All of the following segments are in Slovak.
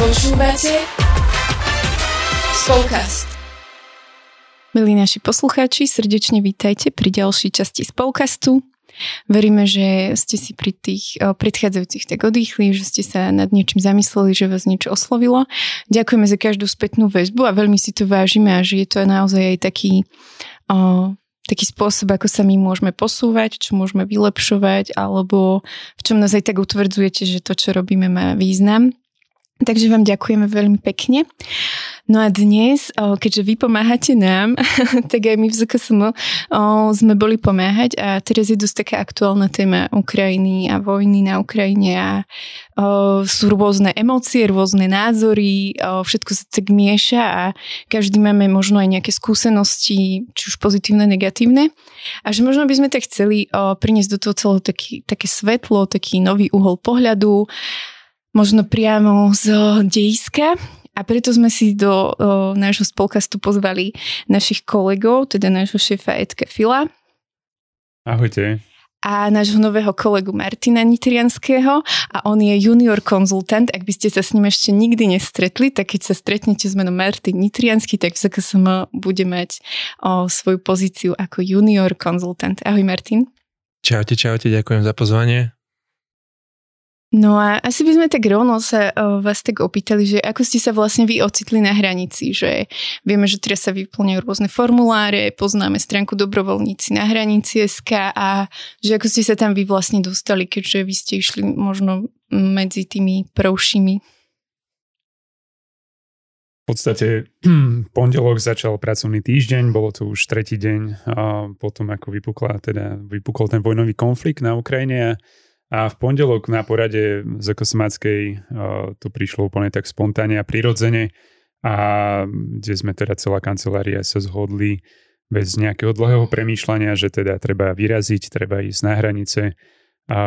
Počúvate Spolkast. Milí naši poslucháči, srdečne vítajte pri ďalšej časti Spolkastu. Veríme, že ste si pri tých predchádzajúcich tak odýchli, že ste sa nad niečím zamysleli, že vás niečo oslovilo. Ďakujeme za každú spätnú väzbu a veľmi si to vážime a že je to naozaj aj taký o, taký spôsob, ako sa my môžeme posúvať, čo môžeme vylepšovať, alebo v čom nás aj tak utvrdzujete, že to, čo robíme, má význam. Takže vám ďakujeme veľmi pekne. No a dnes, keďže vy pomáhate nám, tak aj my v ZKSM sme boli pomáhať a teraz je dosť taká aktuálna téma Ukrajiny a vojny na Ukrajine a sú rôzne emócie, rôzne názory, všetko sa tak mieša a každý máme možno aj nejaké skúsenosti, či už pozitívne, negatívne. A že možno by sme tak chceli priniesť do toho celého taký, také svetlo, taký nový uhol pohľadu, možno priamo z dejiska. A preto sme si do o, nášho spolkastu pozvali našich kolegov, teda nášho šéfa Edka Fila. Ahojte. A nášho nového kolegu Martina Nitrianského a on je junior konzultant. Ak by ste sa s ním ešte nikdy nestretli, tak keď sa stretnete s menom Martin Nitriansky, tak v ZKSM bude mať o, svoju pozíciu ako junior konzultant. Ahoj Martin. Čaute, čaute, ďakujem za pozvanie. No a asi by sme tak rovno sa uh, vás tak opýtali, že ako ste sa vlastne vy ocitli na hranici, že vieme, že teraz sa vyplňajú rôzne formuláre, poznáme stránku dobrovoľníci na hranici SK a že ako ste sa tam vy vlastne dostali, keďže vy ste išli možno medzi tými prvšími. V podstate pondelok začal pracovný týždeň, bolo to už tretí deň a potom ako vypukla, teda vypukol ten vojnový konflikt na Ukrajine a a v pondelok na porade z Kosmáckej to prišlo úplne tak spontánne a prirodzene a kde sme teda celá kancelária sa zhodli bez nejakého dlhého premýšľania, že teda treba vyraziť, treba ísť na hranice a,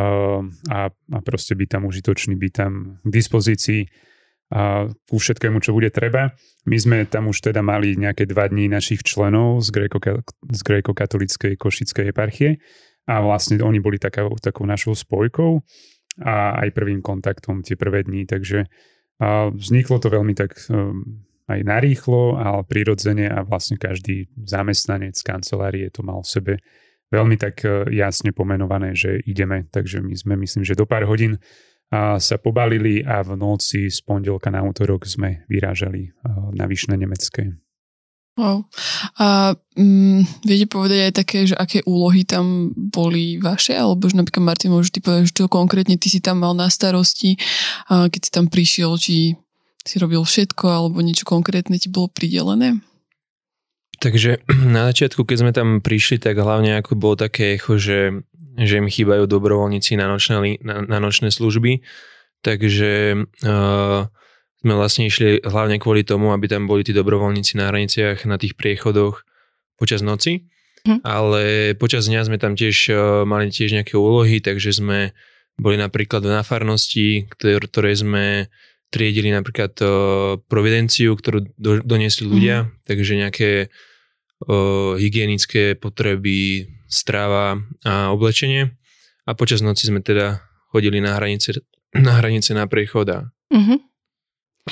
a, a proste byť tam užitočný, byť tam k dispozícii a ku všetkému, čo bude treba. My sme tam už teda mali nejaké dva dní našich členov z gréko-katolíckej košickej eparchie a vlastne oni boli takou, takou našou spojkou a aj prvým kontaktom tie prvé dní, takže a vzniklo to veľmi tak um, aj narýchlo, ale prirodzene a vlastne každý zamestnanec kancelárie to mal v sebe veľmi tak uh, jasne pomenované, že ideme, takže my sme myslím, že do pár hodín a sa pobalili a v noci z pondelka na útorok sme vyrážali uh, na Vyšné Nemecké. Wow. A mm, viete povedať aj také, že aké úlohy tam boli vaše? Alebo že napríklad Martin, môžeš ty povedať, že čo konkrétne ty si tam mal na starosti, a keď si tam prišiel, či si robil všetko, alebo niečo konkrétne ti bolo pridelené? Takže na začiatku, keď sme tam prišli, tak hlavne ako bolo také echo, že, že im chýbajú dobrovoľníci na nočné, na, na nočné služby. Takže uh, sme vlastne išli hlavne kvôli tomu, aby tam boli tí dobrovoľníci na hraniciach, na tých priechodoch počas noci. Hm. Ale počas dňa sme tam tiež uh, mali tiež nejaké úlohy, takže sme boli napríklad na farnosti, ktoré, ktoré sme triedili napríklad uh, providenciu, ktorú do, doniesli ľudia, hm. takže nejaké uh, hygienické potreby, strava a oblečenie. A počas noci sme teda chodili na hranice na, hranice na priechod a uh-huh.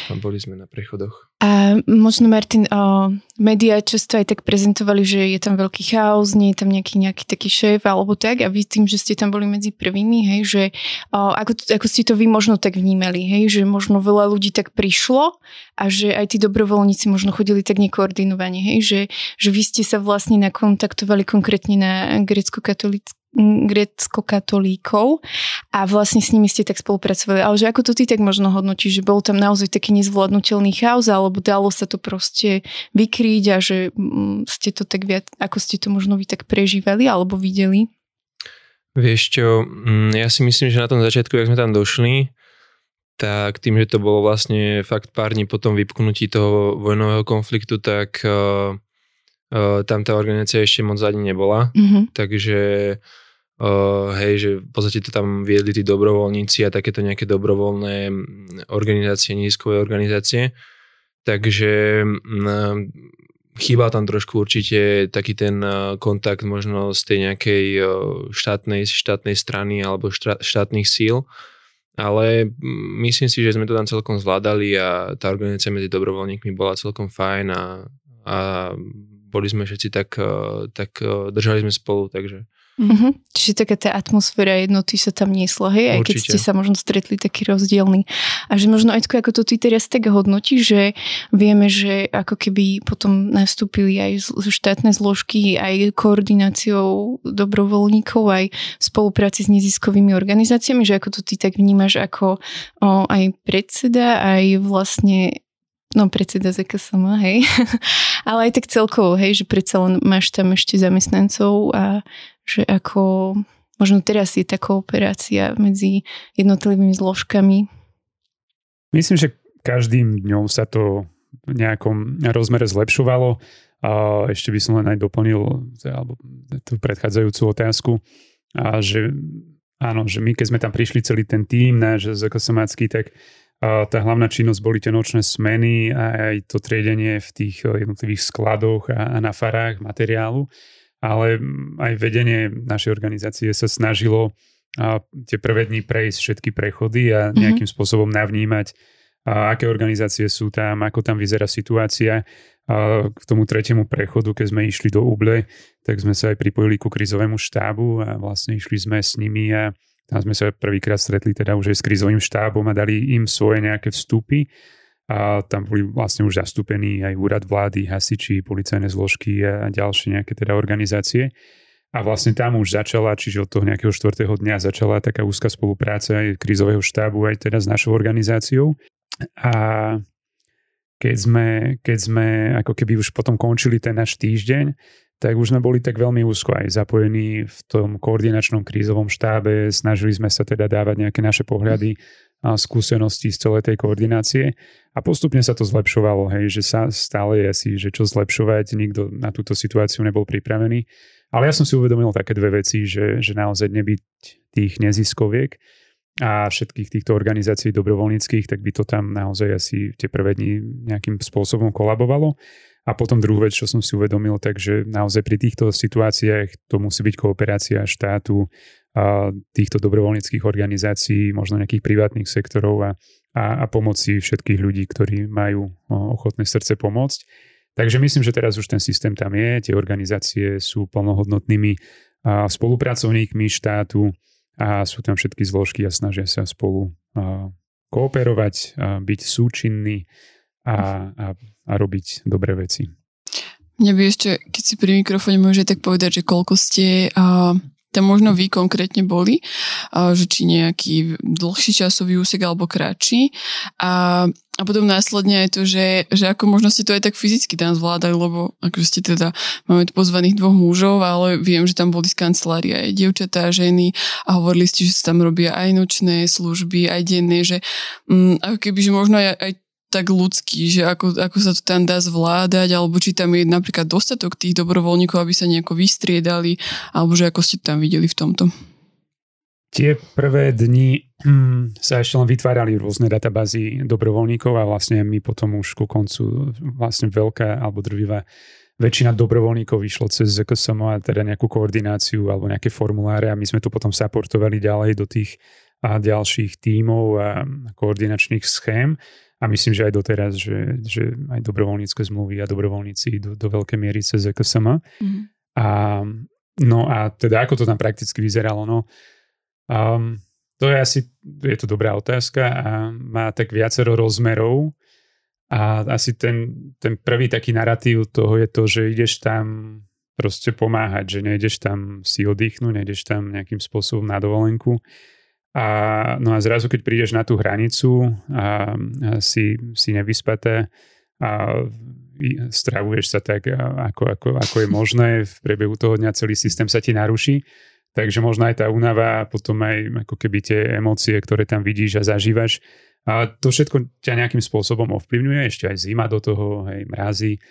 A boli sme na prechodoch. A možno, Martin, o, médiá často aj tak prezentovali, že je tam veľký chaos, nie je tam nejaký, nejaký taký šéf alebo tak a vy tým, že ste tam boli medzi prvými, hej, že o, ako, ako ste to vy možno tak vnímali, hej, že možno veľa ľudí tak prišlo a že aj tí dobrovoľníci možno chodili tak nekoordinovane, hej, že, že vy ste sa vlastne nakontaktovali konkrétne na grecko-katolické grécko-katolíkov a vlastne s nimi ste tak spolupracovali. Ale že ako to ty tak možno hodnotíš, že bol tam naozaj taký nezvládnutelný chaos alebo dalo sa to proste vykryť a že mm, ste to tak viac, ako ste to možno vy tak prežívali alebo videli? Vieš čo, mm, ja si myslím, že na tom začiatku, jak sme tam došli, tak tým, že to bolo vlastne fakt pár dní po tom vypknutí toho vojnového konfliktu, tak uh, uh, tam tá organizácia ešte moc ani nebola. Mm-hmm. Takže Uh, hej, že v podstate to tam viedli tí dobrovoľníci a takéto nejaké dobrovoľné organizácie, nízkové organizácie. Takže uh, chýba tam trošku určite taký ten uh, kontakt možno z tej nejakej uh, štátnej, štátnej strany alebo štát, štátnych síl. ale myslím si, že sme to tam celkom zvládali a tá organizácia medzi dobrovoľníkmi bola celkom fajn a, a boli sme všetci tak, tak držali sme spolu, takže Mm-hmm. Čiže taká tá atmosféra jednoty sa tam niesla, hej, aj keď ste sa možno stretli taký rozdielný. A že možno aj ako to ty teraz tak hodnotíš, že vieme, že ako keby potom nastúpili aj štátne zložky, aj koordináciou dobrovoľníkov, aj v spolupráci s neziskovými organizáciami, že ako to ty tak vnímaš ako o, aj predseda, aj vlastne no predseda ZKSM, hej, ale aj tak celkovo, hej, že predsa len máš tam ešte zamestnancov a že ako možno teraz je tá kooperácia medzi jednotlivými zložkami. Myslím, že každým dňom sa to v nejakom rozmere zlepšovalo. A ešte by som len aj doplnil alebo tú predchádzajúcu otázku, a že áno, že my keď sme tam prišli celý ten tým náš ZKSMácky, tak a tá hlavná činnosť boli tie nočné smeny a aj to triedenie v tých jednotlivých skladoch a, a na farách materiálu ale aj vedenie našej organizácie sa snažilo a tie prvé dni prejsť všetky prechody a mhm. nejakým mm-hmm. spôsobom navnímať, a aké organizácie sú tam, ako tam vyzerá situácia. A k tomu tretiemu prechodu, keď sme išli do Uble, tak sme sa aj pripojili ku krizovému štábu a vlastne išli sme s nimi a tam sme sa prvýkrát stretli teda už aj s krizovým štábom a dali im svoje nejaké vstupy a tam boli vlastne už zastúpení aj úrad vlády, hasiči, policajné zložky a ďalšie nejaké teda organizácie. A vlastne tam už začala, čiže od toho nejakého štvrtého dňa začala taká úzka spolupráca aj krízového štábu, aj teda s našou organizáciou. A keď sme, keď sme ako keby už potom končili ten náš týždeň, tak už sme boli tak veľmi úzko aj zapojení v tom koordinačnom krízovom štábe, snažili sme sa teda dávať nejaké naše pohľady skúsenosti z celej tej koordinácie a postupne sa to zlepšovalo, hej, že sa stále je asi, že čo zlepšovať, nikto na túto situáciu nebol pripravený. Ale ja som si uvedomil také dve veci, že, že naozaj nebyť tých neziskoviek a všetkých týchto organizácií dobrovoľníckých, tak by to tam naozaj asi tie prvé dni nejakým spôsobom kolabovalo. A potom druhú vec, čo som si uvedomil, takže naozaj pri týchto situáciách to musí byť kooperácia štátu, týchto dobrovoľníckých organizácií, možno nejakých privátnych sektorov a a, a pomoci všetkých ľudí, ktorí majú ochotné srdce pomôcť. Takže myslím, že teraz už ten systém tam je, tie organizácie sú plnohodnotnými spolupracovníkmi štátu a sú tam všetky zložky a snažia sa spolu kooperovať, byť súčinní a, a, a robiť dobré veci. Mňa by ešte, keď si pri mikrofóne môžete tak povedať, že koľko ste uh, tam možno vy konkrétne boli, že či nejaký dlhší časový úsek alebo kratší. A, a potom následne aj to, že, že ako možno ste to aj tak fyzicky tam zvládali, lebo akože ste teda, máme tu pozvaných dvoch mužov, ale viem, že tam boli z kancelária aj dievčatá, ženy a hovorili ste, že sa tam robia aj nočné služby, aj denné, že um, ako keby, že možno aj, aj tak ľudský, že ako, ako sa to tam dá zvládať, alebo či tam je napríklad dostatok tých dobrovoľníkov, aby sa nejako vystriedali, alebo že ako ste tam videli v tomto. Tie prvé dni hm, sa ešte len vytvárali rôzne databázy dobrovoľníkov a vlastne my potom už ku koncu vlastne veľká alebo drvivá väčšina dobrovoľníkov vyšlo cez ZKSM a teda nejakú koordináciu alebo nejaké formuláre a my sme to potom supportovali ďalej do tých a ďalších tímov a koordinačných schém a myslím, že aj doteraz, že, že aj dobrovoľnícke zmluvy a dobrovoľníci do, do veľkej miery cez EKSM. Mm. A, no a teda ako to tam prakticky vyzeralo? No, um, to je asi, je to dobrá otázka a má tak viacero rozmerov a asi ten, ten prvý taký narratív toho je to, že ideš tam proste pomáhať, že nejdeš tam si oddychnúť, nejdeš tam nejakým spôsobom na dovolenku, a, no a zrazu, keď prídeš na tú hranicu a, a si, si nevyspaté a stravuješ sa tak, ako, ako, ako je možné, v priebehu toho dňa celý systém sa ti naruší, takže možno aj tá únava a potom aj ako keby tie emócie, ktoré tam vidíš a zažívaš, a to všetko ťa nejakým spôsobom ovplyvňuje, ešte aj zima do toho, hej, mrazí,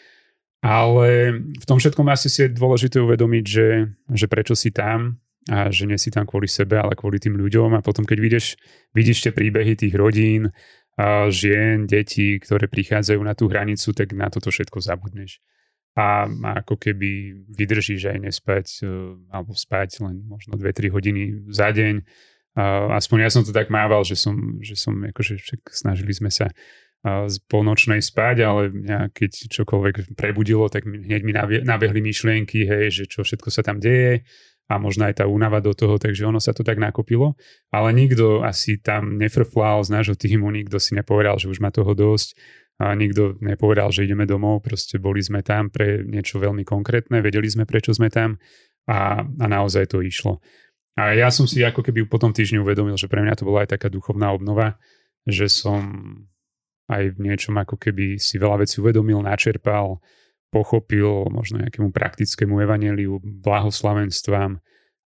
ale v tom všetkom asi si je dôležité uvedomiť, že, že prečo si tam, a že nie si tam kvôli sebe, ale kvôli tým ľuďom. A potom keď vidíš, vidíš tie príbehy tých rodín, a žien, detí, ktoré prichádzajú na tú hranicu, tak na toto všetko zabudneš. A, ako keby vydržíš aj nespať e, alebo spať len možno 2-3 hodiny za deň. Aspoň ja som to tak mával, že som, že som akože snažili sme sa z polnočnej spať, ale keď čokoľvek prebudilo, tak hneď mi nabehli myšlienky, hej, že čo všetko sa tam deje a možno aj tá únava do toho, takže ono sa to tak nakopilo. Ale nikto asi tam nefrflal z nášho týmu, nikto si nepovedal, že už má toho dosť a nikto nepovedal, že ideme domov, proste boli sme tam pre niečo veľmi konkrétne, vedeli sme, prečo sme tam a, a naozaj to išlo. A ja som si ako keby po tom týždni uvedomil, že pre mňa to bola aj taká duchovná obnova, že som aj v niečom ako keby si veľa vecí uvedomil, načerpal, pochopil možno nejakému praktickému evaneliu, blahoslavenstvám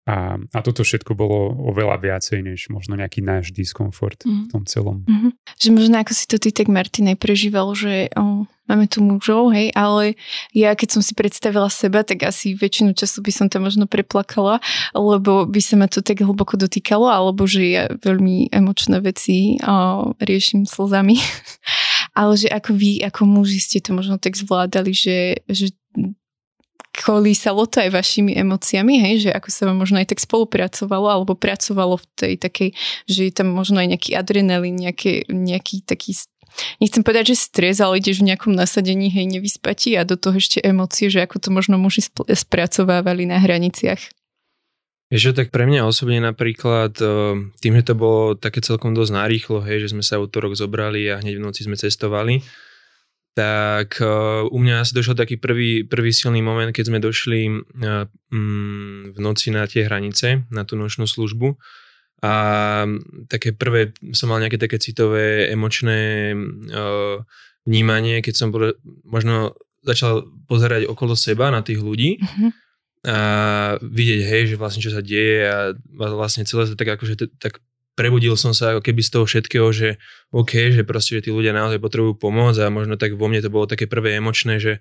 a, a toto všetko bolo oveľa viacej, než možno nejaký náš diskomfort mm. v tom celom. Mm-hmm. Že možno ako si to ty tak Martin aj prežíval, že oh, máme tu mužov, hej, ale ja keď som si predstavila seba, tak asi väčšinu času by som to možno preplakala, lebo by sa ma to tak hlboko dotýkalo, alebo že ja veľmi emočné veci oh, riešim slzami. ale že ako vy, ako muži ste to možno tak zvládali, že, že kolísalo to aj vašimi emóciami, hej, že ako sa vám možno aj tak spolupracovalo alebo pracovalo v tej takej, že je tam možno aj nejaký adrenalín, nejaký, nejaký taký nechcem povedať, že stres, ale ideš v nejakom nasadení, hej, nevyspatí a do toho ešte emócie, že ako to možno muži spracovávali na hraniciach. Vieš, tak pre mňa osobne napríklad, e, tým, že to bolo také celkom dosť narýchlo, hej, že sme sa útorok zobrali a hneď v noci sme cestovali, tak uh, u mňa asi došiel taký prvý, prvý silný moment, keď sme došli uh, um, v noci na tie hranice, na tú nočnú službu. A také prvé som mal nejaké také citové, emočné vnímanie, keď som možno začal pozerať okolo seba na tých ľudí uh-huh. A vidieť, hej, že vlastne čo sa deje a vlastne celé to tak akože tak prebudil som sa ako keby z toho všetkého, že OK, že proste, že tí ľudia naozaj potrebujú pomoc a možno tak vo mne to bolo také prvé emočné, že,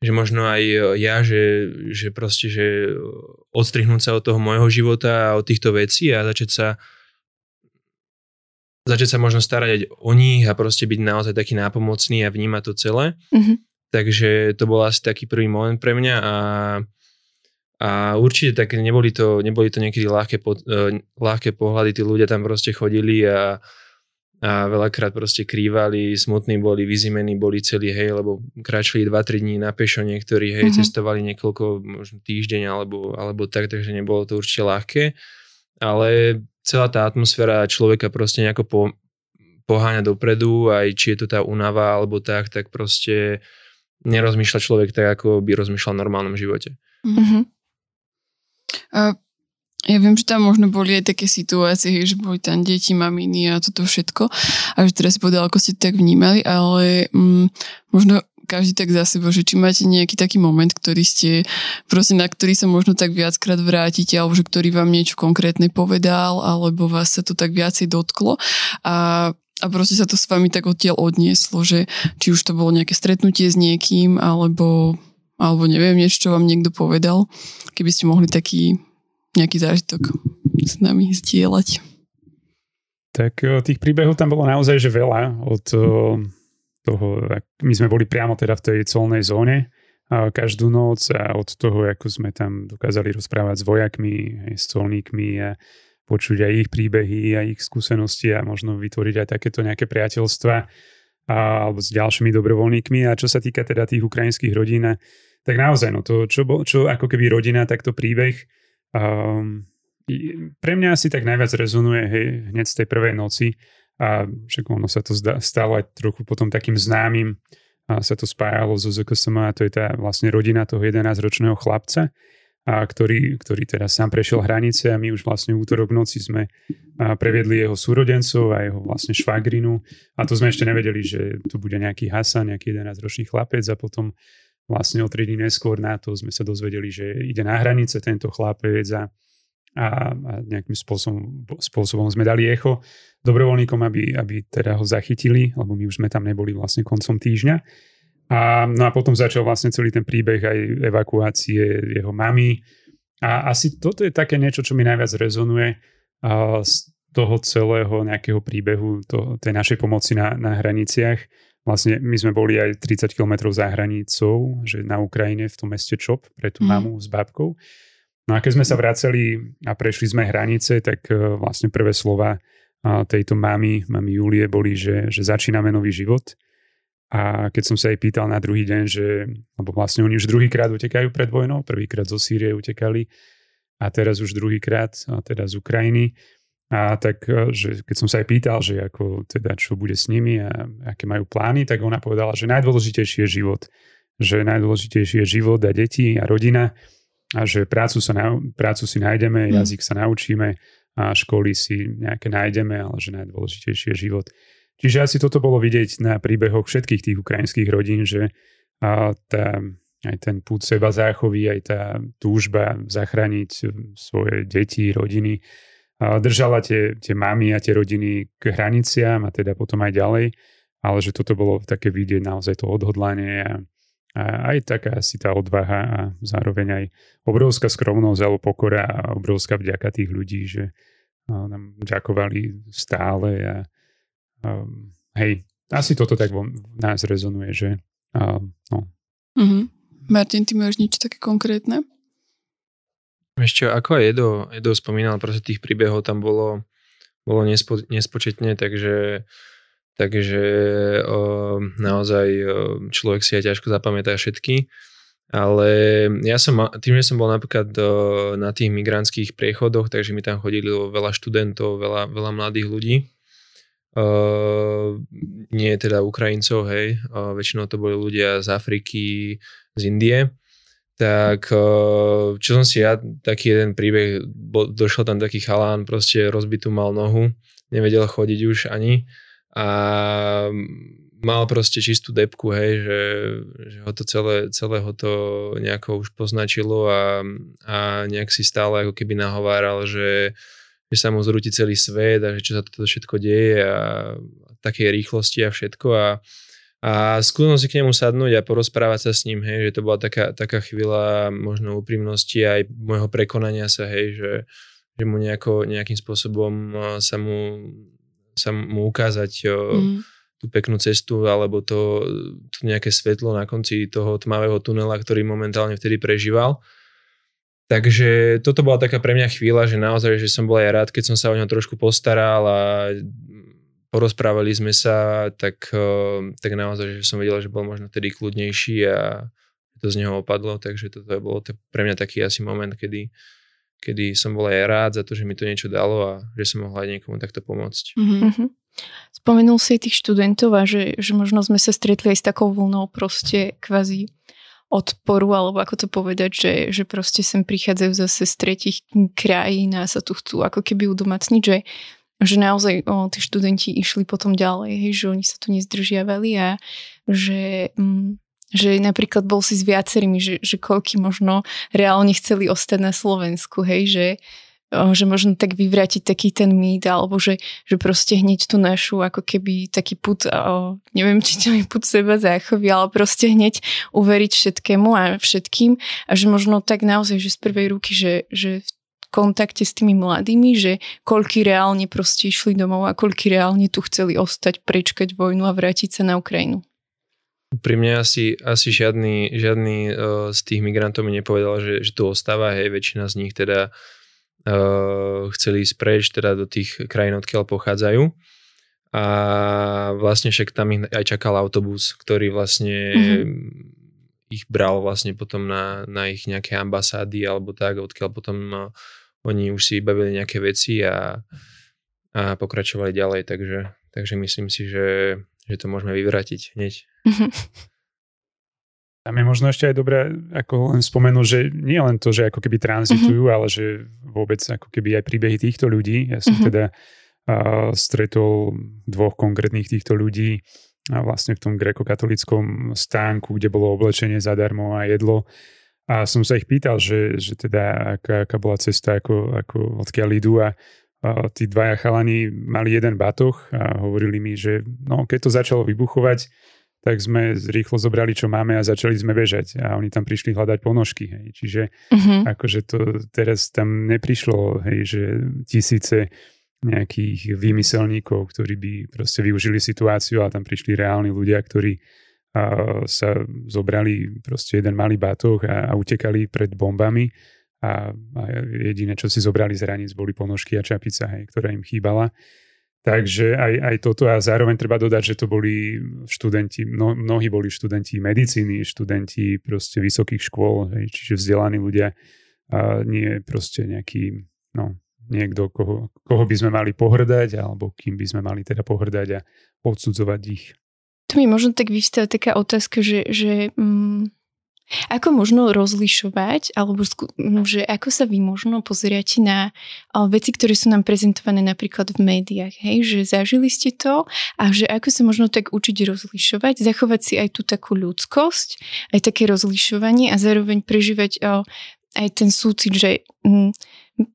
že možno aj ja, že, že proste, že odstrihnúť sa od toho môjho života a od týchto vecí a začať sa začať sa možno starať aj o nich a proste byť naozaj taký nápomocný a vnímať to celé. Mm-hmm. Takže to bol asi taký prvý moment pre mňa a a určite tak neboli to, neboli to niekedy ľahké, po, uh, ľahké pohľady, tí ľudia tam proste chodili a, a veľakrát proste krývali, smutní boli, vyzimení boli celí, hej, lebo kráčali 2-3 dní na pešo, niektorí, hej, mm-hmm. cestovali niekoľko, možno týždeň alebo, alebo tak, takže nebolo to určite ľahké, ale celá tá atmosféra človeka proste nejako po, poháňa dopredu, aj či je to tá únava alebo tak, tak proste nerozmýšľa človek tak, ako by rozmýšľal v normálnom živote. Mm-hmm. Ja viem, že tam možno boli aj také situácie, že boli tam deti, maminy a toto všetko. A že teraz si povedal, ako ste to tak vnímali, ale mm, možno každý tak za sebou, že či máte nejaký taký moment, ktorý ste, proste na ktorý sa možno tak viackrát vrátite, alebo že ktorý vám niečo konkrétne povedal, alebo vás sa to tak viacej dotklo a a proste sa to s vami tak odtiaľ odnieslo, že či už to bolo nejaké stretnutie s niekým, alebo alebo neviem, niečo, čo vám niekto povedal, keby ste mohli taký nejaký zážitok s nami zdieľať. Tak tých príbehov tam bolo naozaj že veľa od toho, my sme boli priamo teda v tej colnej zóne každú noc a od toho, ako sme tam dokázali rozprávať s vojakmi, aj s colníkmi a počuť aj ich príbehy a ich skúsenosti a možno vytvoriť aj takéto nejaké priateľstva a, alebo s ďalšími dobrovoľníkmi. A čo sa týka teda tých ukrajinských rodín, tak naozaj, no to, čo, čo ako keby rodina, takto príbeh, um, pre mňa asi tak najviac rezonuje hej, hneď z tej prvej noci. A však ono sa to zdá, stalo aj trochu potom takým známym a sa to spájalo so ZKSM a to je tá vlastne rodina toho 11-ročného chlapca, a ktorý, ktorý teda sám prešiel hranice a my už vlastne útorok v noci sme previedli jeho súrodencov a jeho vlastne švagrinu. A to sme ešte nevedeli, že to bude nejaký Hasan, nejaký 11-ročný chlapec a potom vlastne o 3 dní neskôr na to sme sa dozvedeli, že ide na hranice tento chlapec a, a, a nejakým spôsobom, spôsobom sme dali echo dobrovoľníkom, aby, aby teda ho zachytili, lebo my už sme tam neboli vlastne koncom týždňa. A, no a potom začal vlastne celý ten príbeh aj evakuácie jeho mamy. A asi toto je také niečo, čo mi najviac rezonuje z toho celého nejakého príbehu, to, tej našej pomoci na, na hraniciach Vlastne my sme boli aj 30 km za hranicou, že na Ukrajine v tom meste Čop pre tú mm. mamu s babkou. No a keď sme sa vraceli a prešli sme hranice, tak uh, vlastne prvé slova uh, tejto mamy, mamy Julie, boli, že, že začíname nový život. A keď som sa jej pýtal na druhý deň, že, lebo vlastne oni už druhýkrát utekajú pred vojnou, prvýkrát zo Sýrie utekali a teraz už druhýkrát, a teda z Ukrajiny, a tak, e, že keď som sa aj pýtal, že ako teda čo bude s nimi a aké majú plány, tak ona povedala, že najdôležitejší je život. Že najdôležitejší je život a deti a rodina a že prácu, sa, prácu si nájdeme, mm. jazyk sa naučíme a školy si nejaké nájdeme, ale že najdôležitejší je život. Čiže asi toto bolo vidieť na príbehoch všetkých tých ukrajinských rodín, že a tá, aj ten púd seba záchovy, aj tá túžba zachrániť svoje deti, rodiny, držala tie, tie mamy a tie rodiny k hraniciam a teda potom aj ďalej, ale že toto bolo také vidieť naozaj to odhodlanie a, a aj taká asi tá odvaha a zároveň aj obrovská skromnosť alebo pokora a obrovská vďaka tých ľudí, že nám ďakovali stále a, a hej, asi toto tak vo nás rezonuje, že a, no. Mm-hmm. Martin, ty máš niečo také konkrétne? Ešte ako aj Edo, Edo spomínal, proste tých príbehov tam bolo, bolo nespo, nespočetne, takže, takže o, naozaj o, človek si aj ťažko zapamätá všetky. Ale ja som, tým, že som bol napríklad o, na tých migrantských priechodoch, takže mi tam chodili veľa študentov, veľa, veľa mladých ľudí. Uh, nie teda Ukrajincov, hej, uh, väčšinou to boli ľudia z Afriky, z Indie tak čo som si ja, taký jeden príbeh, bo, došiel tam taký chalán, proste rozbitú mal nohu, nevedel chodiť už ani a mal proste čistú depku, hej, že, že ho to celé, celé ho to nejako už poznačilo a, a nejak si stále ako keby nahováral, že, že sa mu zrúti celý svet a že čo sa toto všetko deje a takej rýchlosti a všetko a a skúsim si k nemu sadnúť a porozprávať sa s ním, hej, že to bola taká, taká chvíľa možno úprimnosti aj môjho prekonania sa, hej, že, že mu nejako, nejakým spôsobom sa mu, sa mu ukázať mm. tú peknú cestu alebo to, to nejaké svetlo na konci toho tmavého tunela, ktorý momentálne vtedy prežíval. Takže toto bola taká pre mňa chvíľa, že naozaj, že som bol aj rád, keď som sa o ňo trošku postaral a porozprávali sme sa, tak, eh, tak naozaj, že som vedel, že bol možno tedy kľudnejší a to z neho opadlo, takže toto je bolo pre mňa taký asi moment, kedy, kedy som bol aj rád za to, že mi to niečo dalo a že som mohla aj niekomu takto pomôcť. Mm-hmm. Spomenul si tých študentov a že, že možno sme sa stretli aj s takou vlnou proste kvazi odporu, alebo ako to povedať, že, že proste sem prichádzajú zase z tretich krajín a sa tu chcú ako keby udomacniť, že že naozaj o, tí študenti išli potom ďalej, hej, že oni sa tu nezdržiavali a že, mm, že napríklad bol si s viacerými, že, že koľky možno reálne chceli ostať na Slovensku, hej, že, že možno tak vyvrátiť taký ten mýt, alebo že, že proste hneď tú našu ako keby taký put, neviem, či to je put seba záchovy, ale proste hneď uveriť všetkému a všetkým a že možno tak naozaj, že z prvej ruky, že, že v kontakte s tými mladými, že koľky reálne proste išli domov a koľky reálne tu chceli ostať, prečkať vojnu a vrátiť sa na Ukrajinu. Pri mne asi, asi žiadny, žiadny uh, z tých migrantov mi nepovedal, že, že tu ostáva, hej, väčšina z nich teda uh, chceli ísť preč teda do tých krajín, odkiaľ pochádzajú. A vlastne však tam ich aj čakal autobus, ktorý vlastne mm-hmm ich bral vlastne potom na, na ich nejaké ambasády alebo tak, odkiaľ potom no, oni už si bavili nejaké veci a, a pokračovali ďalej, takže, takže myslím si, že, že to môžeme vyvrátiť hneď. Tam je možno ešte aj dobré ako len spomenúť, že nie len to, že ako keby tranzitujú, mm-hmm. ale že vôbec ako keby aj príbehy týchto ľudí. Ja som mm-hmm. teda uh, stretol dvoch konkrétnych týchto ľudí a vlastne v tom grekokatolickom stánku, kde bolo oblečenie zadarmo a jedlo. A som sa ich pýtal, že, že teda aká, aká bola cesta, ako, ako odkiaľ idú a, a tí dvaja chalani mali jeden batoh a hovorili mi, že no, keď to začalo vybuchovať, tak sme rýchlo zobrali, čo máme a začali sme bežať. A oni tam prišli hľadať ponožky. Hej. Čiže uh-huh. akože to teraz tam neprišlo, hej, že tisíce nejakých výmyselníkov, ktorí by proste využili situáciu a tam prišli reálni ľudia, ktorí sa zobrali proste jeden malý batoh a, a utekali pred bombami a, a jediné, čo si zobrali z hraníc, boli ponožky a čapica, hej, ktorá im chýbala. Takže aj, aj toto a zároveň treba dodať, že to boli študenti, mno, mnohí boli študenti medicíny, študenti proste vysokých škôl, hej, čiže vzdelaní ľudia a nie proste nejaký, no, niekto, koho, koho by sme mali pohrdať, alebo kým by sme mali teda pohrdať a odsudzovať ich. Tu mi možno tak vyvstáva taká otázka, že, že mm, ako možno rozlišovať, alebo že ako sa vy možno pozeráte na veci, ktoré sú nám prezentované napríklad v médiách, hej, že zažili ste to a že ako sa možno tak učiť rozlišovať, zachovať si aj tú takú ľudskosť, aj také rozlišovanie a zároveň prežívať aj ten súcit, že mm,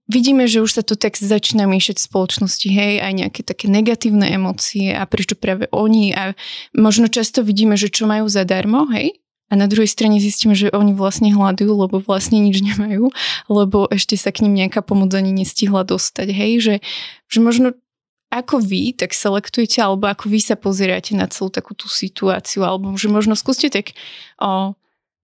vidíme, že už sa to tak začína miešať v spoločnosti, hej, aj nejaké také negatívne emócie a prečo práve oni a možno často vidíme, že čo majú zadarmo, hej, a na druhej strane zistíme, že oni vlastne hľadujú, lebo vlastne nič nemajú, lebo ešte sa k ním nejaká pomoc ani nestihla dostať. Hej, že, že možno ako vy tak selektujete, alebo ako vy sa pozeráte na celú takú tú situáciu, alebo že možno skúste tak o,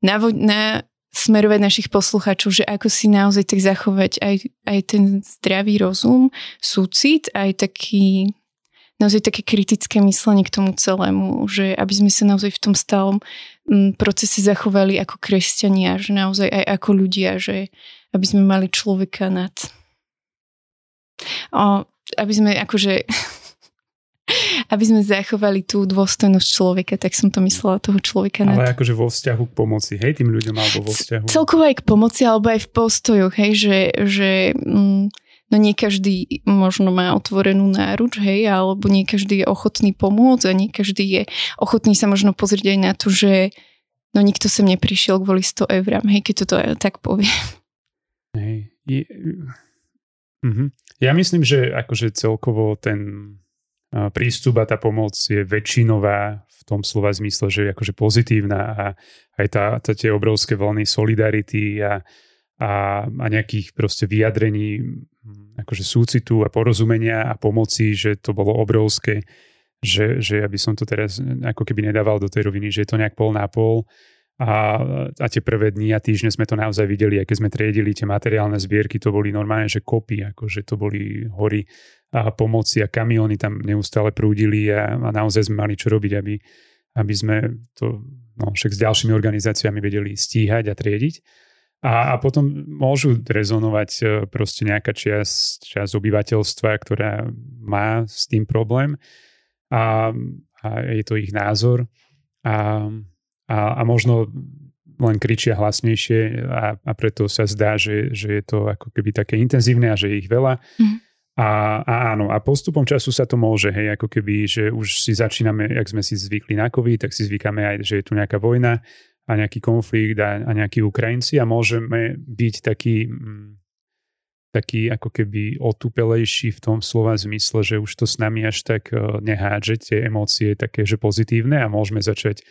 navod, na, smerovať našich poslucháčov, že ako si naozaj tak zachovať aj, aj ten zdravý rozum, súcit, aj taký naozaj také kritické myslenie k tomu celému, že aby sme sa naozaj v tom stálom mm, procese zachovali ako kresťania, že naozaj aj ako ľudia, že aby sme mali človeka nad... O, aby sme akože aby sme zachovali tú dôstojnosť človeka, tak som to myslela toho človeka. Ale nad... akože vo vzťahu k pomoci, hej, tým ľuďom alebo vo vzťahu. Celkovo aj k pomoci, alebo aj v postojoch, hej, že, že mm, no nie každý možno má otvorenú náruč, hej, alebo nie každý je ochotný pomôcť a nie každý je ochotný sa možno pozrieť aj na to, že no nikto sem neprišiel kvôli 100 eurám, hej, keď toto aj tak poviem. Hej. Je, uh-huh. Ja myslím, že akože celkovo ten prístup a tá pomoc je väčšinová v tom slova zmysle, že je akože pozitívna a aj tá, tá tie obrovské vlny solidarity a, a, a nejakých proste vyjadrení akože súcitu a porozumenia a pomoci, že to bolo obrovské, že, že ja by som to teraz ako keby nedával do tej roviny, že je to nejak pol na pol. A, a tie prvé dni a týždne sme to naozaj videli, aj keď sme triedili tie materiálne zbierky, to boli normálne, že kopy, akože to boli hory a pomoci a kamióny tam neustále prúdili a, a naozaj sme mali čo robiť, aby, aby sme to no, však s ďalšími organizáciami vedeli stíhať a triediť. A, a potom môžu rezonovať e, proste nejaká časť, časť obyvateľstva, ktorá má s tým problém a, a je to ich názor a, a, a možno len kričia hlasnejšie a, a preto sa zdá, že, že je to ako keby také intenzívne a že je ich veľa. Mm. A, a áno, a postupom času sa to môže, hej, ako keby, že už si začíname, jak sme si zvykli na COVID, tak si zvykáme aj, že je tu nejaká vojna a nejaký konflikt a, a nejakí Ukrajinci a môžeme byť taký, mm, taký ako keby otupelejší v tom slova zmysle, že už to s nami až tak e, nehádže tie emócie také, že pozitívne a môžeme začať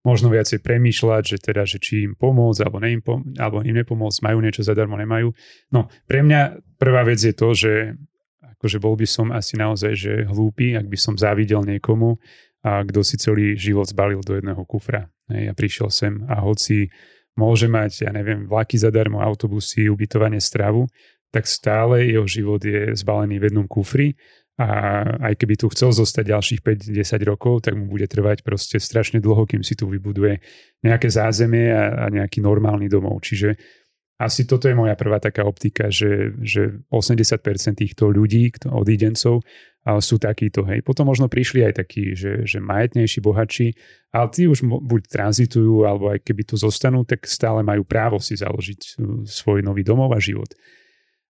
možno viacej premýšľať, že teda, že či im pomôcť alebo, neim pom- alebo im nepomôcť, majú niečo zadarmo, nemajú. No, pre mňa prvá vec je to, že akože bol by som asi naozaj, že hlúpy, ak by som závidel niekomu, a kto si celý život zbalil do jedného kufra. Ja prišiel sem a hoci môže mať, ja neviem, vlaky zadarmo, autobusy, ubytovanie, stravu, tak stále jeho život je zbalený v jednom kufri a aj keby tu chcel zostať ďalších 5-10 rokov, tak mu bude trvať proste strašne dlho, kým si tu vybuduje nejaké zázemie a, a nejaký normálny domov. Čiže asi toto je moja prvá taká optika, že, že 80% týchto ľudí, odídencov, sú takíto. Hej. Potom možno prišli aj takí, že, že majetnejší, bohatší, ale tí už buď tranzitujú, alebo aj keby tu zostanú, tak stále majú právo si založiť uh, svoj nový domov a život.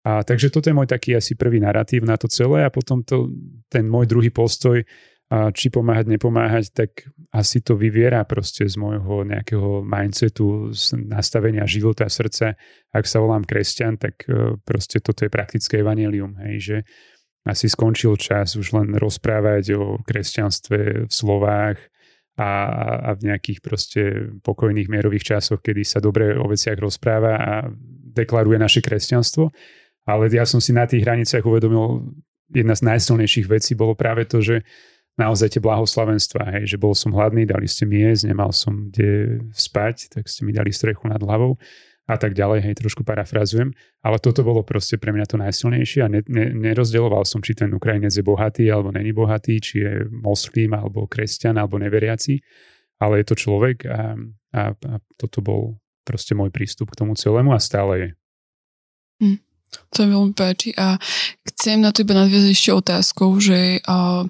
A takže toto je môj taký asi prvý narratív na to celé a potom to, ten môj druhý postoj, a či pomáhať, nepomáhať, tak asi to vyviera proste z môjho nejakého mindsetu, z nastavenia života, srdca. Ak sa volám kresťan, tak uh, proste toto je praktické evanelium, hej, že asi skončil čas už len rozprávať o kresťanstve v slovách a, a v nejakých proste pokojných mierových časoch, kedy sa dobre o veciach rozpráva a deklaruje naše kresťanstvo. Ale ja som si na tých hraniciach uvedomil, jedna z najsilnejších vecí bolo práve to, že naozaj tie blahoslavenstva, hej, že bol som hladný, dali ste mi jesť, nemal som kde spať, tak ste mi dali strechu nad hlavou a tak ďalej, hej, trošku parafrazujem, ale toto bolo proste pre mňa to najsilnejšie a ne, ne, nerozdeloval som, či ten Ukrajinec je bohatý alebo není bohatý, či je moslim alebo kresťan alebo neveriaci, ale je to človek a, a, a toto bol proste môj prístup k tomu celému a stále je. Hm, to mi veľmi páči a chcem na to iba nadviazať ešte otázkou, že uh,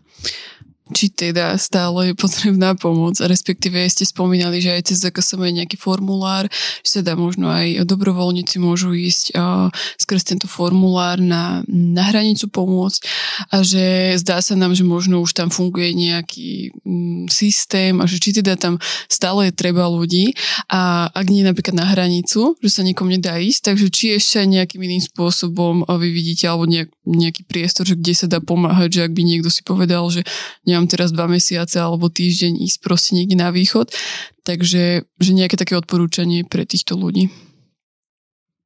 či teda stále je potrebná pomoc, respektíve ste spomínali, že aj cez ZKSM je nejaký formulár, že dá možno aj dobrovoľníci môžu ísť uh, skrz tento formulár na, na hranicu pomôcť a že zdá sa nám, že možno už tam funguje nejaký um, systém a že či teda tam stále je treba ľudí a ak nie napríklad na hranicu, že sa nikomu nedá ísť, takže či ešte nejakým iným spôsobom vy vidíte alebo nejak, nejaký priestor, že kde sa dá pomáhať, že ak by niekto si povedal, že nemám teraz dva mesiace alebo týždeň ísť proste niekde na východ. Takže že nejaké také odporúčanie pre týchto ľudí.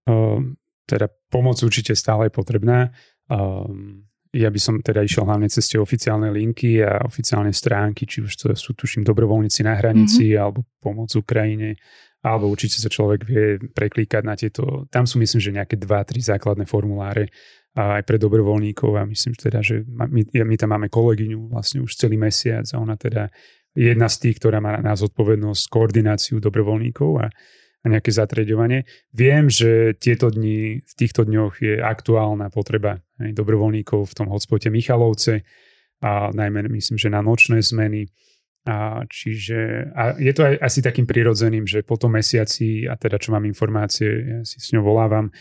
Um, teda pomoc určite stále je potrebná. Um, ja by som teda išiel hlavne cez tie oficiálne linky a oficiálne stránky, či už to sú tuším dobrovoľníci na hranici mm-hmm. alebo pomoc Ukrajine, alebo určite sa človek vie preklíkať na tieto, tam sú myslím, že nejaké dva, tri základné formuláre, aj pre dobrovoľníkov a myslím teda, že my, my tam máme kolegyňu vlastne už celý mesiac a ona teda je jedna z tých, ktorá má na zodpovednosť koordináciu dobrovoľníkov a, a nejaké zatreďovanie. Viem, že tieto dni, v týchto dňoch je aktuálna potreba aj dobrovoľníkov v tom hotspote Michalovce a najmä myslím, že na nočné zmeny. A čiže a je to aj asi takým prirodzeným, že po tom mesiaci, a teda čo mám informácie, ja si s ňou volávam,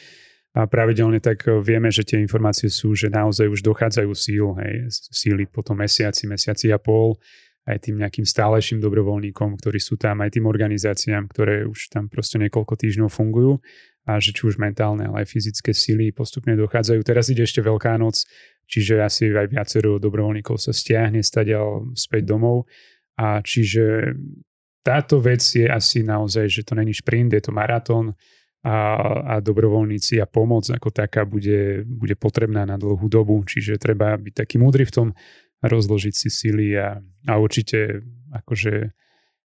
a pravidelne, tak e, vieme, že tie informácie sú, že naozaj už dochádzajú síl, hej, síly po tom mesiaci, mesiaci a pol, aj tým nejakým stálejším dobrovoľníkom, ktorí sú tam, aj tým organizáciám, ktoré už tam proste niekoľko týždňov fungujú a že či už mentálne, ale aj fyzické síly postupne dochádzajú. Teraz ide ešte Veľká noc, čiže asi aj viacero dobrovoľníkov sa stiahne stadiaľ späť domov a čiže táto vec je asi naozaj, že to není šprint, je to maratón, a, a dobrovoľníci a pomoc ako taká bude, bude potrebná na dlhú dobu, čiže treba byť taký múdry v tom, rozložiť si sily a, a určite akože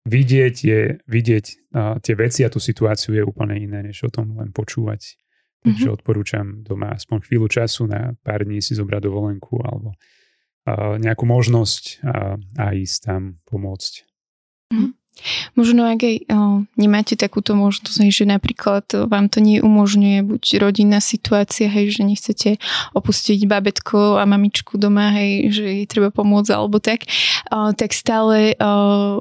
vidieť je, vidieť a tie veci a tú situáciu je úplne iné, než o tom len počúvať. Takže mm-hmm. odporúčam doma aspoň chvíľu času na pár dní si zobrať dovolenku alebo a, nejakú možnosť a, a ísť tam pomôcť. Mm-hmm. Možno ak aj o, nemáte takúto možnosť, hej, že napríklad vám to neumožňuje buď rodinná situácia, hej, že nechcete opustiť babetko a mamičku doma, hej, že jej treba pomôcť alebo tak, o, tak stále o,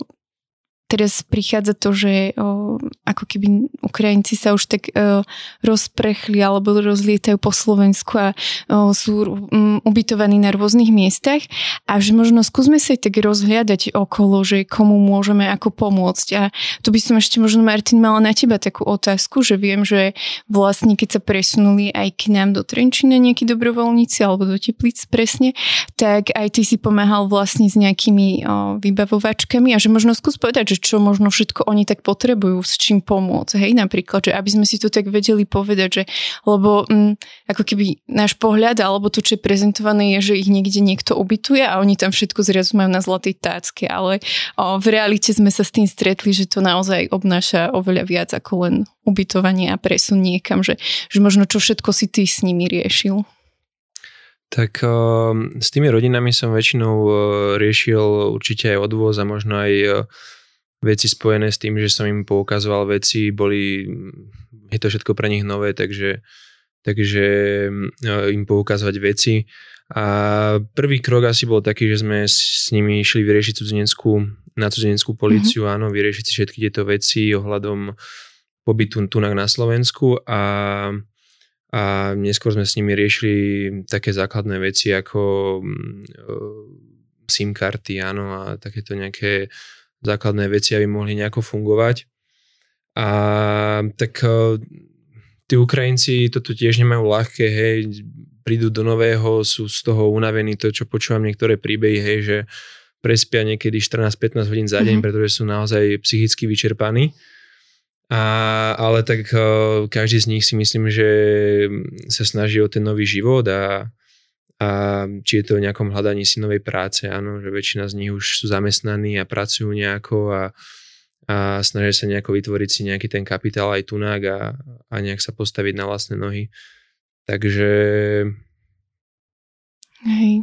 teraz prichádza to, že o, ako keby Ukrajinci sa už tak o, rozprechli alebo rozlietajú po Slovensku a o, sú um, ubytovaní na rôznych miestach a že možno skúsme sa tak rozhľadať okolo, že komu môžeme ako pomôcť. A tu by som ešte možno, Martin, mala na teba takú otázku, že viem, že vlastne keď sa presunuli aj k nám do Trenčina nejakí dobrovoľníci alebo do Teplic presne, tak aj ty si pomáhal vlastne s nejakými o, vybavovačkami a že možno skús povedať, že čo možno všetko oni tak potrebujú, s čím pomôcť. Hej, napríklad, že aby sme si to tak vedeli povedať, že lebo m, mm, ako keby náš pohľad alebo to, čo je prezentované, je, že ich niekde niekto ubytuje a oni tam všetko zrazu majú na zlatej tácke, ale o, v realite sme sa s tým stretli, že to naozaj obnáša oveľa viac ako len ubytovanie a presun niekam, že, že možno čo všetko si ty s nimi riešil. Tak s tými rodinami som väčšinou riešil určite aj odvoz a možno aj veci spojené s tým, že som im poukazoval veci, boli, je to všetko pre nich nové, takže, takže e, im poukazovať veci. A prvý krok asi bol taký, že sme s nimi išli vyriešiť cudzineckú, na cudzineckú policiu, mm-hmm. áno, vyriešiť si všetky tieto veci ohľadom pobytu tu na Slovensku a, a neskôr sme s nimi riešili také základné veci ako uh, SIM karty, áno, a takéto nejaké základné veci, aby mohli nejako fungovať. A tak e, tí Ukrajinci toto tiež nemajú ľahké, hej, prídu do nového, sú z toho unavení, to čo počúvam niektoré príbehy, hej, že prespia niekedy 14-15 hodín za deň, mm-hmm. pretože sú naozaj psychicky vyčerpaní. A, ale tak uh, každý z nich si myslím, že sa snaží o ten nový život a, a či je to o nejakom hľadaní si novej práce, áno, že väčšina z nich už sú zamestnaní a pracujú nejako a, a snažia sa nejako vytvoriť si nejaký ten kapitál aj tunák a, a nejak sa postaviť na vlastné nohy. Takže... Hej.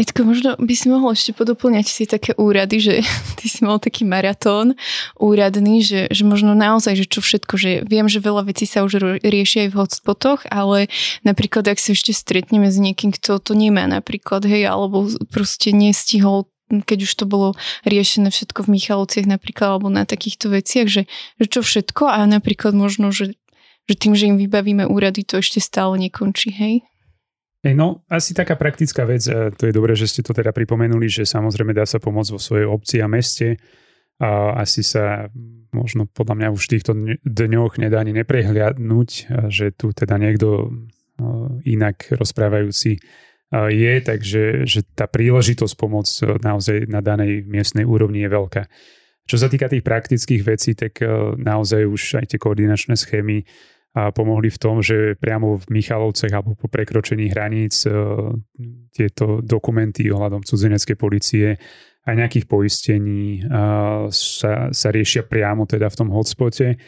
Edko, možno by si mohol ešte podoplňať si také úrady, že ty si mal taký maratón úradný, že, že možno naozaj, že čo všetko, že viem, že veľa vecí sa už rieši aj v hotspotoch, ale napríklad, ak sa ešte stretneme s niekým, kto to nemá napríklad, hej, alebo proste nestihol keď už to bolo riešené všetko v Michalovciach napríklad, alebo na takýchto veciach, že, že čo všetko a napríklad možno, že, že tým, že im vybavíme úrady, to ešte stále nekončí, hej? Hey, no, asi taká praktická vec, to je dobré, že ste to teda pripomenuli, že samozrejme dá sa pomôcť vo svojej obci a meste. A asi sa možno podľa mňa už v týchto dňoch nedá ani neprehliadnúť, že tu teda niekto inak rozprávajúci je, takže že tá príležitosť pomôcť naozaj na danej miestnej úrovni je veľká. Čo sa týka tých praktických vecí, tak naozaj už aj tie koordinačné schémy a pomohli v tom, že priamo v Michalovcech alebo po prekročení hraníc e, tieto dokumenty ohľadom cudzineckej policie aj nejakých poistení sa, sa riešia priamo teda v tom hotspote,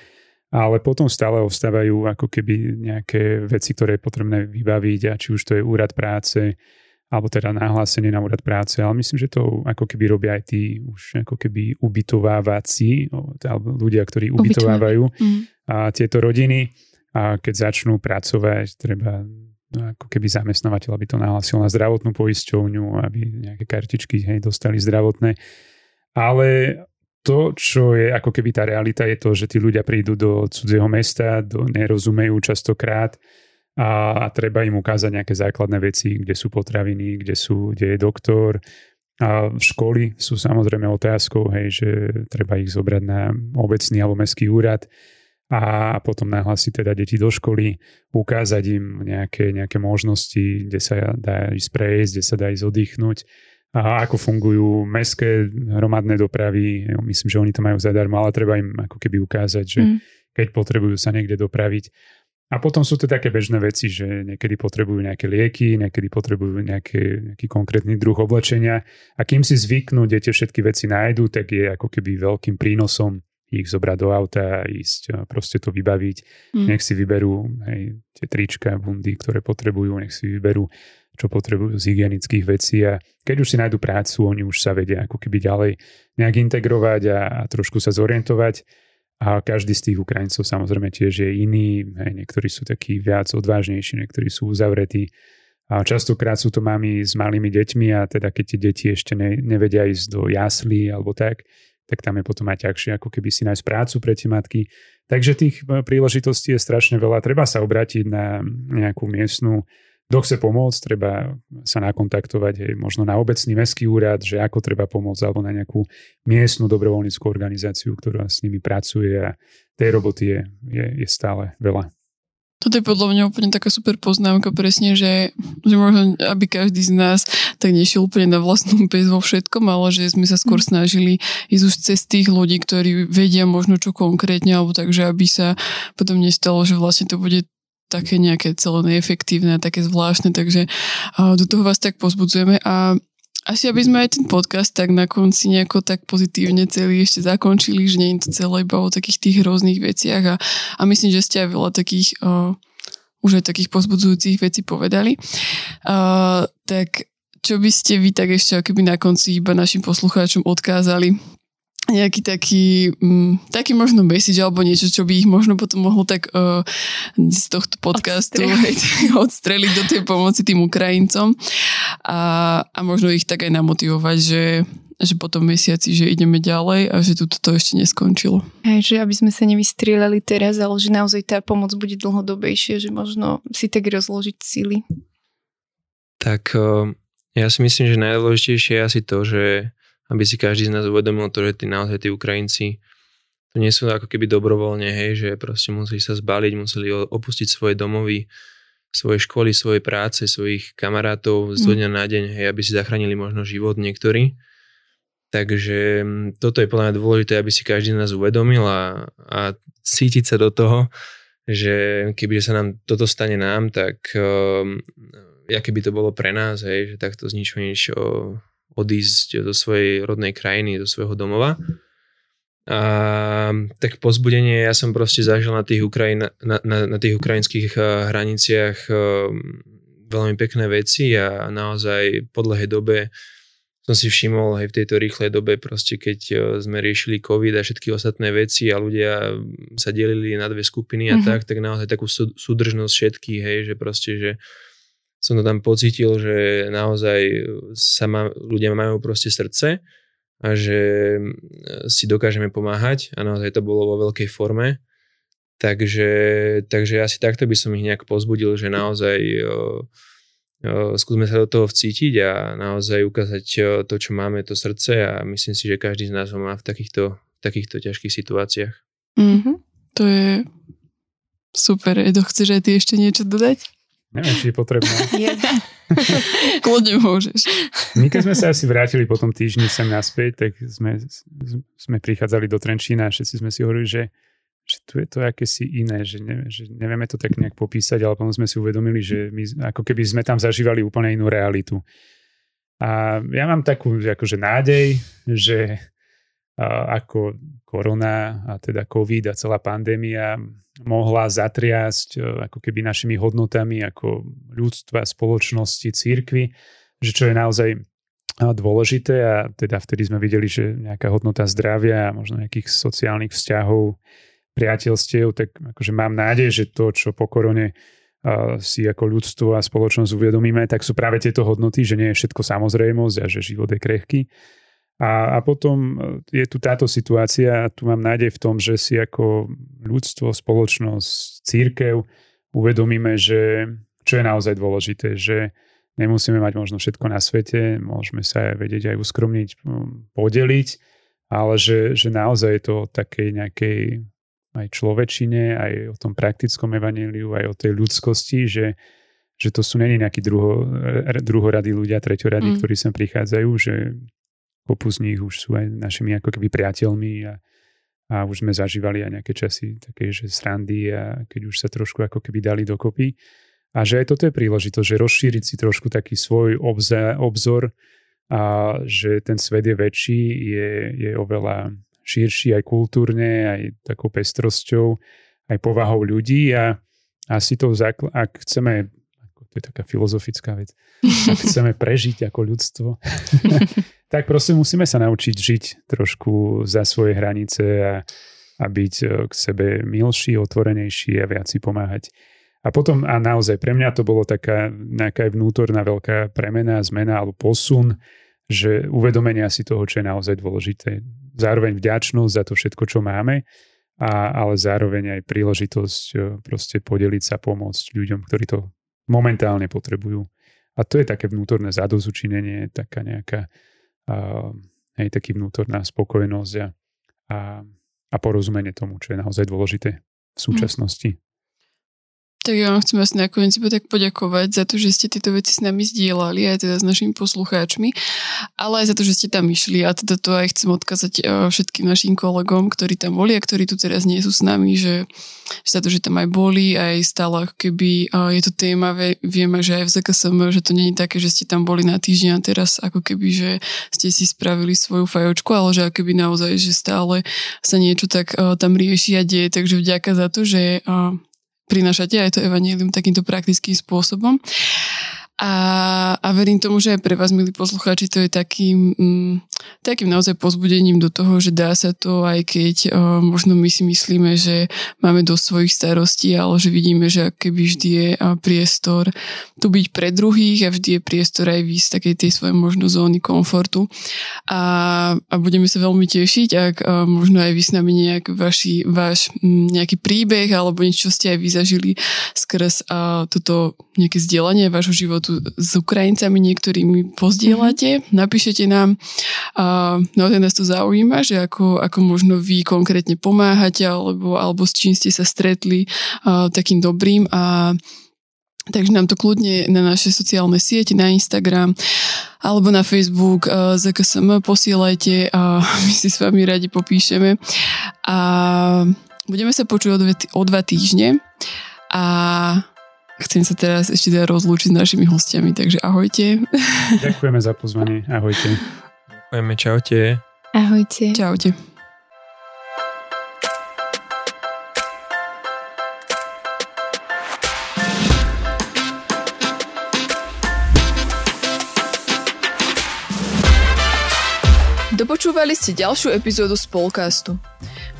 ale potom stále ostávajú ako keby nejaké veci, ktoré je potrebné vybaviť a či už to je úrad práce, alebo teda nahlásenie na úrad práce, ale myslím, že to ako keby robia aj tí už ako keby ubytovávací, alebo ľudia, ktorí ubytovávajú mm. a tieto rodiny a keď začnú pracovať, treba no, ako keby zamestnovateľ, aby to nahlásil na zdravotnú poisťovňu, aby nejaké kartičky hej, dostali zdravotné. Ale to, čo je ako keby tá realita, je to, že tí ľudia prídu do cudzieho mesta, do, nerozumejú častokrát a, a treba im ukázať nejaké základné veci, kde sú potraviny, kde, sú, kde je doktor. A školy sú samozrejme otázkou, hej, že treba ich zobrať na obecný alebo mestský úrad a potom nahlásiť teda deti do školy, ukázať im nejaké, nejaké možnosti, kde sa dá ísť prejsť, kde sa dá ísť oddychnúť a ako fungujú mestské hromadné dopravy. Myslím, že oni to majú zadarmo, ale treba im ako keby ukázať, že mm. keď potrebujú sa niekde dopraviť. A potom sú to také bežné veci, že niekedy potrebujú nejaké lieky, niekedy potrebujú nejaké, nejaký konkrétny druh oblečenia. A kým si zvyknú, kde tie všetky veci nájdú, tak je ako keby veľkým prínosom ich zobrať do auta ísť proste to vybaviť. Mm. Nech si vyberú hej, tie trička, bundy, ktoré potrebujú, nech si vyberú, čo potrebujú z hygienických vecí a keď už si nájdu prácu, oni už sa vedia ako keby ďalej nejak integrovať a, a trošku sa zorientovať. A každý z tých Ukrajincov samozrejme tiež je iný. Hej, niektorí sú takí viac odvážnejší, niektorí sú uzavretí. A častokrát sú to mami s malými deťmi a teda keď tie deti ešte ne, nevedia ísť do jaslí alebo tak, tak tam je potom aj ťažšie ako keby si nájsť prácu pre tie matky. Takže tých e, príležitostí je strašne veľa. Treba sa obrátiť na nejakú miestnu kto chce pomôcť, treba sa nakontaktovať aj možno na obecný mestský úrad, že ako treba pomôcť, alebo na nejakú miestnu dobrovoľníckú organizáciu, ktorá s nimi pracuje a tej roboty je, je, je stále veľa. Toto je podľa mňa úplne taká super poznámka presne, že, že možno, aby každý z nás tak nešiel úplne na vlastnú pes vo všetkom, ale že sme sa skôr mm. snažili ísť už cez tých ľudí, ktorí vedia možno čo konkrétne, alebo takže aby sa potom nestalo, že vlastne to bude také nejaké celé neefektívne a také zvláštne, takže do toho vás tak pozbudzujeme a asi aby sme aj ten podcast tak na konci nejako tak pozitívne celý ešte zakončili, že nie je to celé iba o takých tých rôznych veciach a, a myslím, že ste aj veľa takých uh, už aj takých pozbudzujúcich vecí povedali. Uh, tak čo by ste vy tak ešte keby na konci iba našim poslucháčom odkázali nejaký taký, um, taký možno message alebo niečo, čo by ich možno potom mohlo tak uh, z tohto podcastu hej, odstreliť do tej pomoci tým Ukrajincom a, a možno ich tak aj namotivovať, že že potom mesiaci, že ideme ďalej a že tu to ešte neskončilo. Hej, že aby sme sa nevystrieľali teraz, ale že naozaj tá pomoc bude dlhodobejšie, že možno si tak rozložiť síly. Tak uh, ja si myslím, že najdôležitejšie je asi to, že aby si každý z nás uvedomil to, že tí naozaj tí Ukrajinci to nie sú ako keby dobrovoľne, hej, že proste museli sa zbaliť, museli opustiť svoje domovy, svoje školy, svoje práce, svojich kamarátov z mm. dňa na deň, hej, aby si zachránili možno život niektorí. Takže mm, toto je podľa mňa dôležité, aby si každý z nás uvedomil a, a cítiť sa do toho, že keby sa nám toto stane nám, tak um, aké by to bolo pre nás, hej, že takto z ničo nič odísť do svojej rodnej krajiny, do svojho domova. A tak pozbudenie ja som proste zažil na tých, Ukrajin, na, na, na tých ukrajinských uh, hraniciach uh, veľmi pekné veci a naozaj po dlhej dobe som si všimol aj v tejto rýchlej dobe proste, keď uh, sme riešili COVID a všetky ostatné veci a ľudia sa delili na dve skupiny a mm-hmm. tak, tak naozaj takú súdržnosť všetkých, hej, že proste, že som to tam pocitil, že naozaj sa má, ľudia majú proste srdce a že si dokážeme pomáhať a naozaj to bolo vo veľkej forme. Takže, takže asi takto by som ich nejak pozbudil, že naozaj o, o, skúsme sa do toho vcítiť a naozaj ukázať to, čo máme, to srdce a myslím si, že každý z nás ho má v takýchto, takýchto ťažkých situáciách. Mm-hmm. To je super. Edo, chceš aj ty ešte niečo dodať? Neviem, či je potrebné. Kľudne môžeš. My keď sme sa asi vrátili po tom týždni sem naspäť, tak sme, sme prichádzali do Trenčína a všetci sme si hovorili, že, že tu je to akési iné, že, ne, že nevieme to tak nejak popísať, ale potom sme si uvedomili, že my ako keby sme tam zažívali úplne inú realitu. A ja mám takú akože nádej, že ako korona a teda COVID a celá pandémia mohla zatriasť e, ako keby našimi hodnotami ako ľudstva, spoločnosti, církvy, že čo je naozaj dôležité a teda vtedy sme videli, že nejaká hodnota zdravia a možno nejakých sociálnych vzťahov, priateľstiev, tak akože mám nádej, že to, čo po korone si ako ľudstvo a spoločnosť uvedomíme, tak sú práve tieto hodnoty, že nie je všetko samozrejmosť a že život je krehký a, a potom e, je tu táto situácia a tu mám nádej v tom, že si ako ľudstvo, spoločnosť, církev uvedomíme, že čo je naozaj dôležité, že nemusíme mať možno všetko na svete, môžeme sa vedieť aj uskromniť, podeliť, ale že, že naozaj je to o takej nejakej aj človečine, aj o tom praktickom evaníliu, aj o tej ľudskosti, že, že to sú není nejakí druho, druhoradí ľudia, treťoradí, mm. ktorí sem prichádzajú, že kopu z nich už sú aj našimi ako keby priateľmi a, a už sme zažívali aj nejaké časy také, že srandy a keď už sa trošku ako keby dali dokopy. A že aj toto je príležitosť, že rozšíriť si trošku taký svoj obza, obzor a že ten svet je väčší, je, je oveľa širší aj kultúrne, aj takou pestrosťou, aj povahou ľudí a asi to, ak chceme to je taká filozofická vec, ak chceme prežiť ako ľudstvo, tak proste musíme sa naučiť žiť trošku za svoje hranice a, a byť e, k sebe milší, otvorenejší a viac si pomáhať. A potom, a naozaj pre mňa to bolo taká nejaká vnútorná veľká premena, zmena alebo posun, že uvedomenia si toho, čo je naozaj dôležité. Zároveň vďačnosť za to všetko, čo máme, a, ale zároveň aj príležitosť e, proste podeliť sa, pomôcť ľuďom, ktorí to momentálne potrebujú. A to je také vnútorné zadozučinenie, taká nejaká hej, taký vnútorná spokojnosť a, a, a porozumenie tomu, čo je naozaj dôležité v súčasnosti. Tak ja vám chcem vás nakoniec iba tak poďakovať za to, že ste tieto veci s nami zdieľali, aj teda s našimi poslucháčmi, ale aj za to, že ste tam išli. A teda to aj chcem odkazať e, všetkým našim kolegom, ktorí tam boli a ktorí tu teraz nie sú s nami, že, že za to, že tam aj boli, aj stále keby e, je to téma, vieme, že aj v ZKSM, že to je také, že ste tam boli na týždeň a teraz ako keby, že ste si spravili svoju fajočku, ale že keby naozaj, že stále sa niečo tak uh, tam rieši a deje, takže vďaka za to, že prinášate aj to evanílium takýmto praktickým spôsobom. A, a verím tomu, že aj pre vás, milí poslucháči, to je takým, mm, takým naozaj pozbudením do toho, že dá sa to, aj keď uh, možno my si myslíme, že máme dosť svojich starostí, ale že vidíme, že keby vždy je uh, priestor tu byť pre druhých a vždy je priestor aj výsť takej tej svojej možno zóny komfortu. A, a budeme sa veľmi tešiť, ak uh, možno aj vy s nami nejak vaši, váš um, nejaký príbeh alebo niečo, čo ste aj vy zažili skrz uh, toto nejaké zdieľanie vášho životu s Ukrajincami niektorými pozdielate, mm-hmm. napíšete nám a naozaj nás to zaujíma, že ako, ako možno vy konkrétne pomáhate alebo, alebo s čím ste sa stretli a, takým dobrým a Takže nám to kľudne na naše sociálne siete, na Instagram alebo na Facebook uh, ZKSM posielajte a my si s vami radi popíšeme. A budeme sa počuť o, dve, o dva týždne a Chcem sa teraz ešte teda rozlúčiť s našimi hostiami, takže ahojte. Ďakujeme za pozvanie. Ahojte. Ďakujeme, čaute. Ahojte. Čaute. Dopočúvali ste ďalšiu epizódu z podcastu.